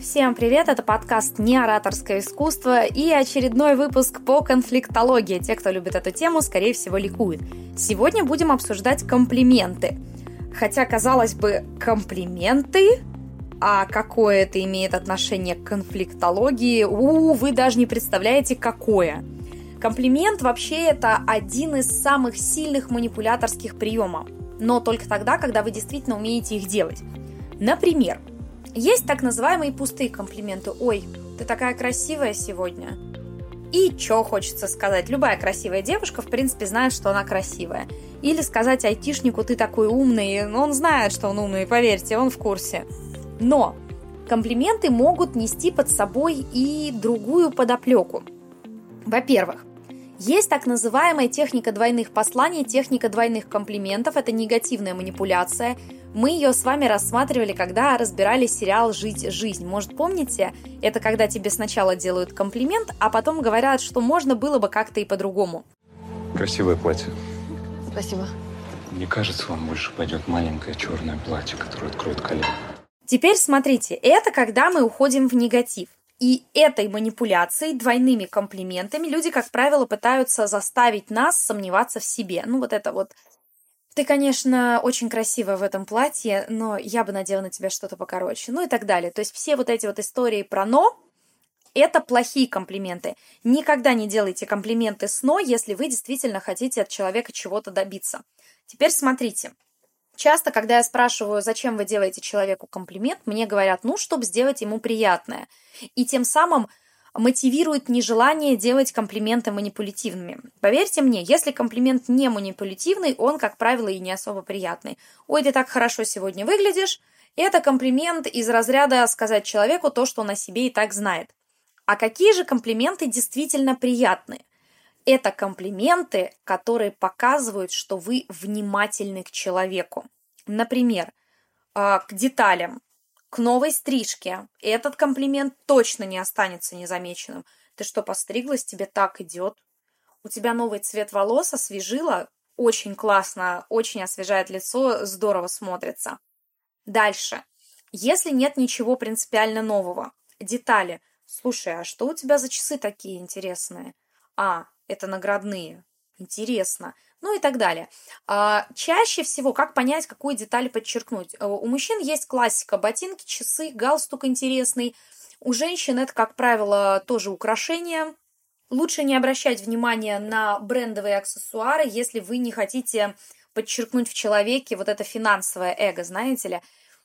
Всем привет, это подкаст «Не ораторское искусство» и очередной выпуск по конфликтологии. Те, кто любит эту тему, скорее всего, ликуют. Сегодня будем обсуждать комплименты. Хотя, казалось бы, комплименты? А какое это имеет отношение к конфликтологии? У, вы даже не представляете, какое. Комплимент вообще это один из самых сильных манипуляторских приемов. Но только тогда, когда вы действительно умеете их делать. Например, есть так называемые пустые комплименты. Ой, ты такая красивая сегодня. И что хочется сказать? Любая красивая девушка, в принципе, знает, что она красивая. Или сказать айтишнику, ты такой умный. Он знает, что он умный, поверьте, он в курсе. Но комплименты могут нести под собой и другую подоплеку. Во-первых, есть так называемая техника двойных посланий, техника двойных комплиментов. Это негативная манипуляция. Мы ее с вами рассматривали, когда разбирали сериал «Жить жизнь». Может, помните? Это когда тебе сначала делают комплимент, а потом говорят, что можно было бы как-то и по-другому. Красивое платье. Спасибо. Мне кажется, вам больше пойдет маленькое черное платье, которое откроет колено. Теперь смотрите, это когда мы уходим в негатив. И этой манипуляцией, двойными комплиментами, люди, как правило, пытаются заставить нас сомневаться в себе. Ну, вот это вот ты, конечно, очень красивая в этом платье, но я бы надела на тебя что-то покороче, ну и так далее. То есть все вот эти вот истории про «но» — это плохие комплименты. Никогда не делайте комплименты с «но», если вы действительно хотите от человека чего-то добиться. Теперь смотрите. Часто, когда я спрашиваю, зачем вы делаете человеку комплимент, мне говорят, ну, чтобы сделать ему приятное. И тем самым мотивирует нежелание делать комплименты манипулятивными. Поверьте мне, если комплимент не манипулятивный, он, как правило, и не особо приятный. «Ой, ты так хорошо сегодня выглядишь», это комплимент из разряда сказать человеку то, что он о себе и так знает. А какие же комплименты действительно приятные? Это комплименты, которые показывают, что вы внимательны к человеку. Например, а, к деталям, к новой стрижке. Этот комплимент точно не останется незамеченным. Ты что, постриглась? Тебе так идет. У тебя новый цвет волос освежила? Очень классно, очень освежает лицо, здорово смотрится. Дальше. Если нет ничего принципиально нового, детали. Слушай, а что у тебя за часы такие интересные? А, это наградные. Интересно. Ну и так далее. А, чаще всего, как понять, какую деталь подчеркнуть? Э, у мужчин есть классика. Ботинки, часы, галстук интересный. У женщин это, как правило, тоже украшения. Лучше не обращать внимания на брендовые аксессуары, если вы не хотите подчеркнуть в человеке вот это финансовое эго, знаете ли.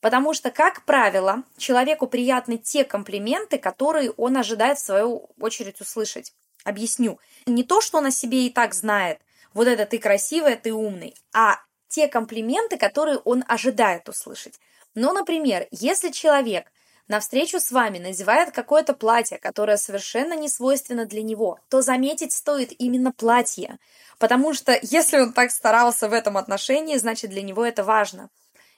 Потому что, как правило, человеку приятны те комплименты, которые он ожидает в свою очередь услышать. Объясню. Не то, что он о себе и так знает, вот это ты красивая, ты умный, а те комплименты, которые он ожидает услышать. Ну, например, если человек на встречу с вами надевает какое-то платье, которое совершенно не свойственно для него, то заметить стоит именно платье. Потому что если он так старался в этом отношении, значит для него это важно.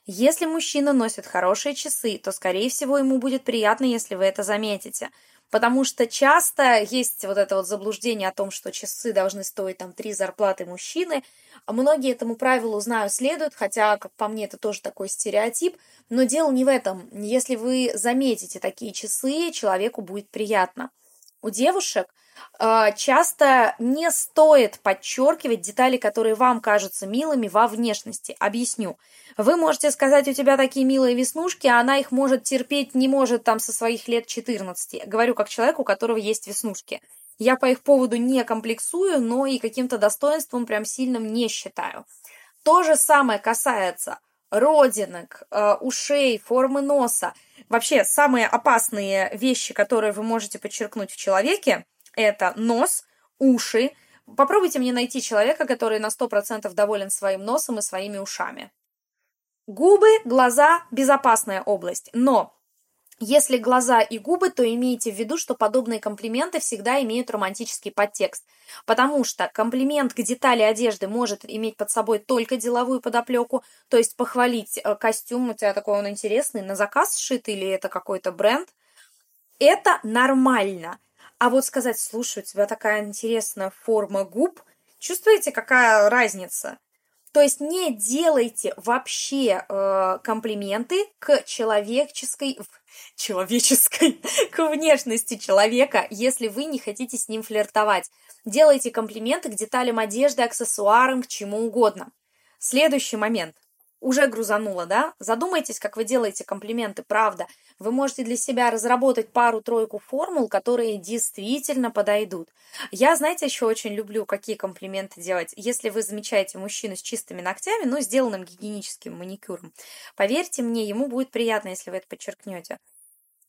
Если мужчина носит хорошие часы, то, скорее всего, ему будет приятно, если вы это заметите потому что часто есть вот это вот заблуждение о том, что часы должны стоить там три зарплаты мужчины. А многие этому правилу, знаю, следуют, хотя, как по мне, это тоже такой стереотип. Но дело не в этом. Если вы заметите такие часы, человеку будет приятно. У девушек часто не стоит подчеркивать детали, которые вам кажутся милыми во внешности. Объясню. Вы можете сказать, у тебя такие милые веснушки, а она их может терпеть не может там со своих лет 14. Говорю как человек, у которого есть веснушки. Я по их поводу не комплексую, но и каким-то достоинством прям сильным не считаю. То же самое касается родинок, э, ушей, формы носа. Вообще, самые опасные вещи, которые вы можете подчеркнуть в человеке, это нос, уши. Попробуйте мне найти человека, который на 100% доволен своим носом и своими ушами. Губы, глаза – безопасная область, но если глаза и губы, то имейте в виду, что подобные комплименты всегда имеют романтический подтекст, потому что комплимент к детали одежды может иметь под собой только деловую подоплеку, то есть похвалить э, костюм, у тебя такой он интересный, на заказ сшит или это какой-то бренд. Это нормально. А вот сказать, слушай, у тебя такая интересная форма губ, чувствуете, какая разница? То есть не делайте вообще э, комплименты к человеческой, человеческой, к внешности человека, если вы не хотите с ним флиртовать. Делайте комплименты к деталям одежды, аксессуарам, к чему угодно. Следующий момент – уже грузануло, да? Задумайтесь, как вы делаете комплименты, правда. Вы можете для себя разработать пару-тройку формул, которые действительно подойдут. Я, знаете, еще очень люблю, какие комплименты делать. Если вы замечаете мужчину с чистыми ногтями, но сделанным гигиеническим маникюром, поверьте мне, ему будет приятно, если вы это подчеркнете.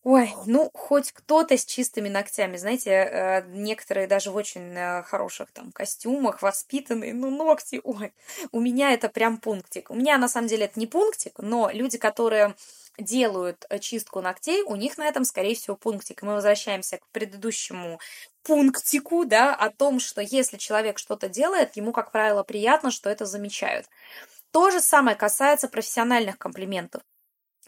Ой, ну, хоть кто-то с чистыми ногтями. Знаете, э, некоторые даже в очень э, хороших там костюмах, воспитанные, ну, ногти, ой, у меня это прям пунктик. У меня, на самом деле, это не пунктик, но люди, которые делают э, чистку ногтей, у них на этом, скорее всего, пунктик. И мы возвращаемся к предыдущему пунктику, да, о том, что если человек что-то делает, ему, как правило, приятно, что это замечают. То же самое касается профессиональных комплиментов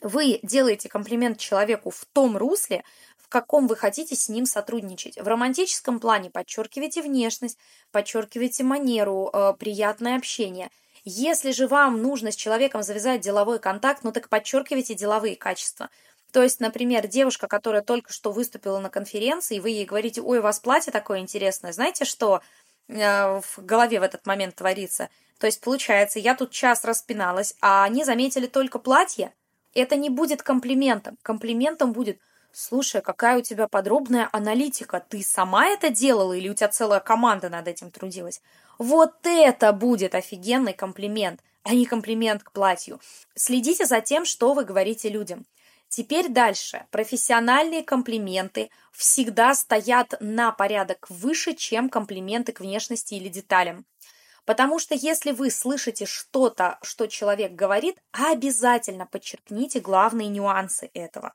вы делаете комплимент человеку в том русле, в каком вы хотите с ним сотрудничать. В романтическом плане подчеркивайте внешность, подчеркивайте манеру, э, приятное общение. Если же вам нужно с человеком завязать деловой контакт, ну так подчеркивайте деловые качества. То есть, например, девушка, которая только что выступила на конференции, вы ей говорите, ой, у вас платье такое интересное, знаете, что э, в голове в этот момент творится? То есть, получается, я тут час распиналась, а они заметили только платье, это не будет комплиментом. Комплиментом будет «Слушай, какая у тебя подробная аналитика. Ты сама это делала или у тебя целая команда над этим трудилась?» Вот это будет офигенный комплимент, а не комплимент к платью. Следите за тем, что вы говорите людям. Теперь дальше. Профессиональные комплименты всегда стоят на порядок выше, чем комплименты к внешности или деталям. Потому что если вы слышите что-то, что человек говорит, обязательно подчеркните главные нюансы этого.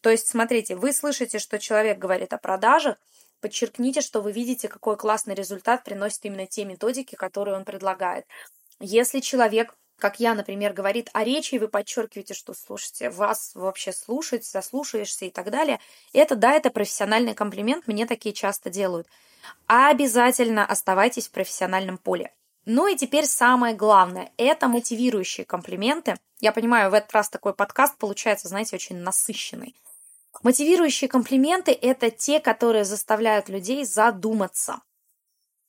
То есть, смотрите, вы слышите, что человек говорит о продажах, подчеркните, что вы видите, какой классный результат приносит именно те методики, которые он предлагает. Если человек как я, например, говорит о речи, и вы подчеркиваете, что, слушайте, вас вообще слушать, заслушаешься и так далее. Это, да, это профессиональный комплимент, мне такие часто делают. Обязательно оставайтесь в профессиональном поле. Ну и теперь самое главное – это мотивирующие комплименты. Я понимаю, в этот раз такой подкаст получается, знаете, очень насыщенный. Мотивирующие комплименты – это те, которые заставляют людей задуматься.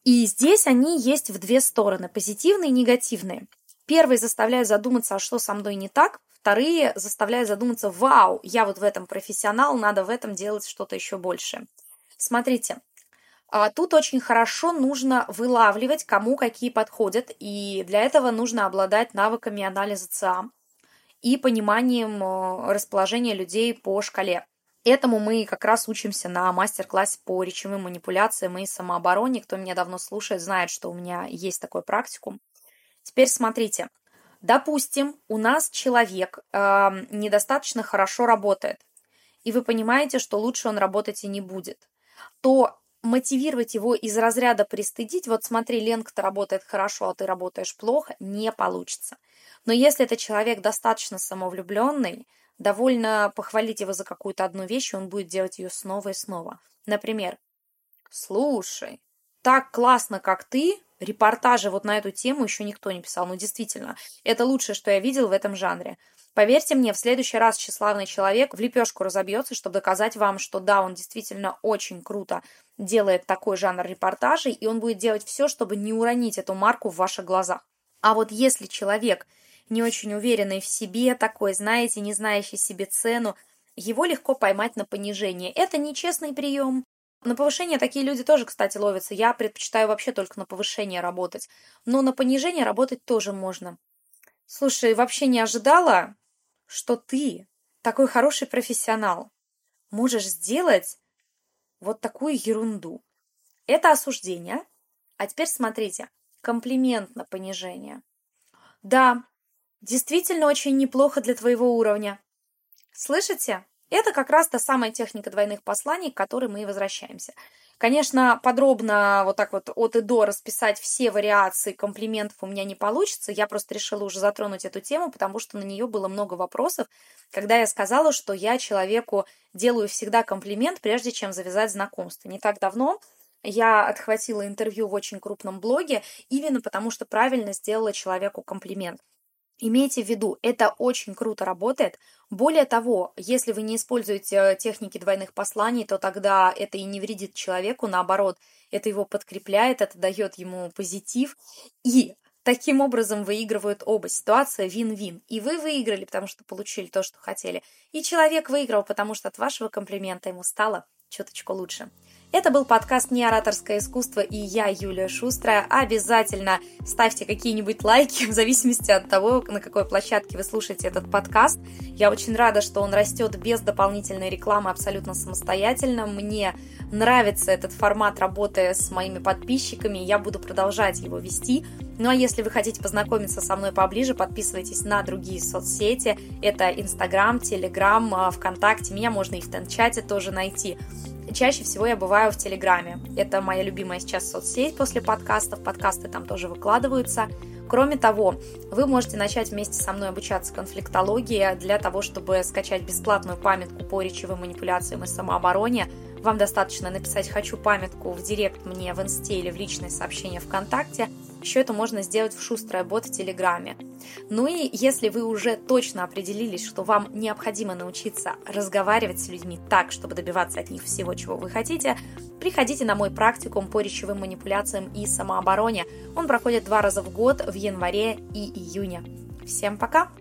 И здесь они есть в две стороны – позитивные и негативные. Первые заставляют задуматься, а что со мной не так. Вторые заставляют задуматься, вау, я вот в этом профессионал, надо в этом делать что-то еще больше. Смотрите, тут очень хорошо нужно вылавливать, кому какие подходят, и для этого нужно обладать навыками анализа ЦА и пониманием э, расположения людей по шкале. Этому мы как раз учимся на мастер-классе по речевым манипуляциям и самообороне. Кто меня давно слушает, знает, что у меня есть такой практикум. Теперь смотрите. Допустим, у нас человек э, недостаточно хорошо работает, и вы понимаете, что лучше он работать и не будет, то мотивировать его из разряда пристыдить, вот смотри, Ленка-то работает хорошо, а ты работаешь плохо, не получится. Но если это человек достаточно самовлюбленный, довольно похвалить его за какую-то одну вещь, и он будет делать ее снова и снова. Например, слушай, так классно, как ты, репортажи вот на эту тему еще никто не писал. Ну, действительно, это лучшее, что я видел в этом жанре. Поверьте мне, в следующий раз тщеславный человек в лепешку разобьется, чтобы доказать вам, что да, он действительно очень круто делает такой жанр репортажей, и он будет делать все, чтобы не уронить эту марку в ваших глазах. А вот если человек не очень уверенный в себе, такой, знаете, не знающий себе цену, его легко поймать на понижение. Это нечестный прием. На повышение такие люди тоже, кстати, ловятся. Я предпочитаю вообще только на повышение работать. Но на понижение работать тоже можно. Слушай, вообще не ожидала, что ты, такой хороший профессионал, можешь сделать вот такую ерунду. Это осуждение. А теперь смотрите, комплимент на понижение. Да, действительно очень неплохо для твоего уровня. Слышите? Это как раз та самая техника двойных посланий, к которой мы и возвращаемся. Конечно, подробно вот так вот от и до расписать все вариации комплиментов у меня не получится. Я просто решила уже затронуть эту тему, потому что на нее было много вопросов, когда я сказала, что я человеку делаю всегда комплимент, прежде чем завязать знакомство. Не так давно я отхватила интервью в очень крупном блоге именно потому, что правильно сделала человеку комплимент. Имейте в виду, это очень круто работает. Более того, если вы не используете техники двойных посланий, то тогда это и не вредит человеку, наоборот, это его подкрепляет, это дает ему позитив. И таким образом выигрывают оба. Ситуация вин-вин. И вы выиграли, потому что получили то, что хотели. И человек выиграл, потому что от вашего комплимента ему стало чуточку лучше. Это был подкаст «Не ораторское искусство» и я, Юлия Шустрая. Обязательно ставьте какие-нибудь лайки в зависимости от того, на какой площадке вы слушаете этот подкаст. Я очень рада, что он растет без дополнительной рекламы абсолютно самостоятельно. Мне нравится этот формат работы с моими подписчиками, я буду продолжать его вести. Ну а если вы хотите познакомиться со мной поближе, подписывайтесь на другие соцсети. Это Инстаграм, Телеграм, ВКонтакте. Меня можно и в Тенчате тоже найти. Чаще всего я бываю в Телеграме. Это моя любимая сейчас соцсеть после подкастов. Подкасты там тоже выкладываются. Кроме того, вы можете начать вместе со мной обучаться конфликтологии для того, чтобы скачать бесплатную памятку по речевым манипуляциям и самообороне. Вам достаточно написать «хочу памятку» в директ мне в инсте или в личное сообщение ВКонтакте – еще это можно сделать в шустрая бот в Телеграме. Ну и если вы уже точно определились, что вам необходимо научиться разговаривать с людьми так, чтобы добиваться от них всего, чего вы хотите, приходите на мой практикум по речевым манипуляциям и самообороне. Он проходит два раза в год в январе и июне. Всем пока!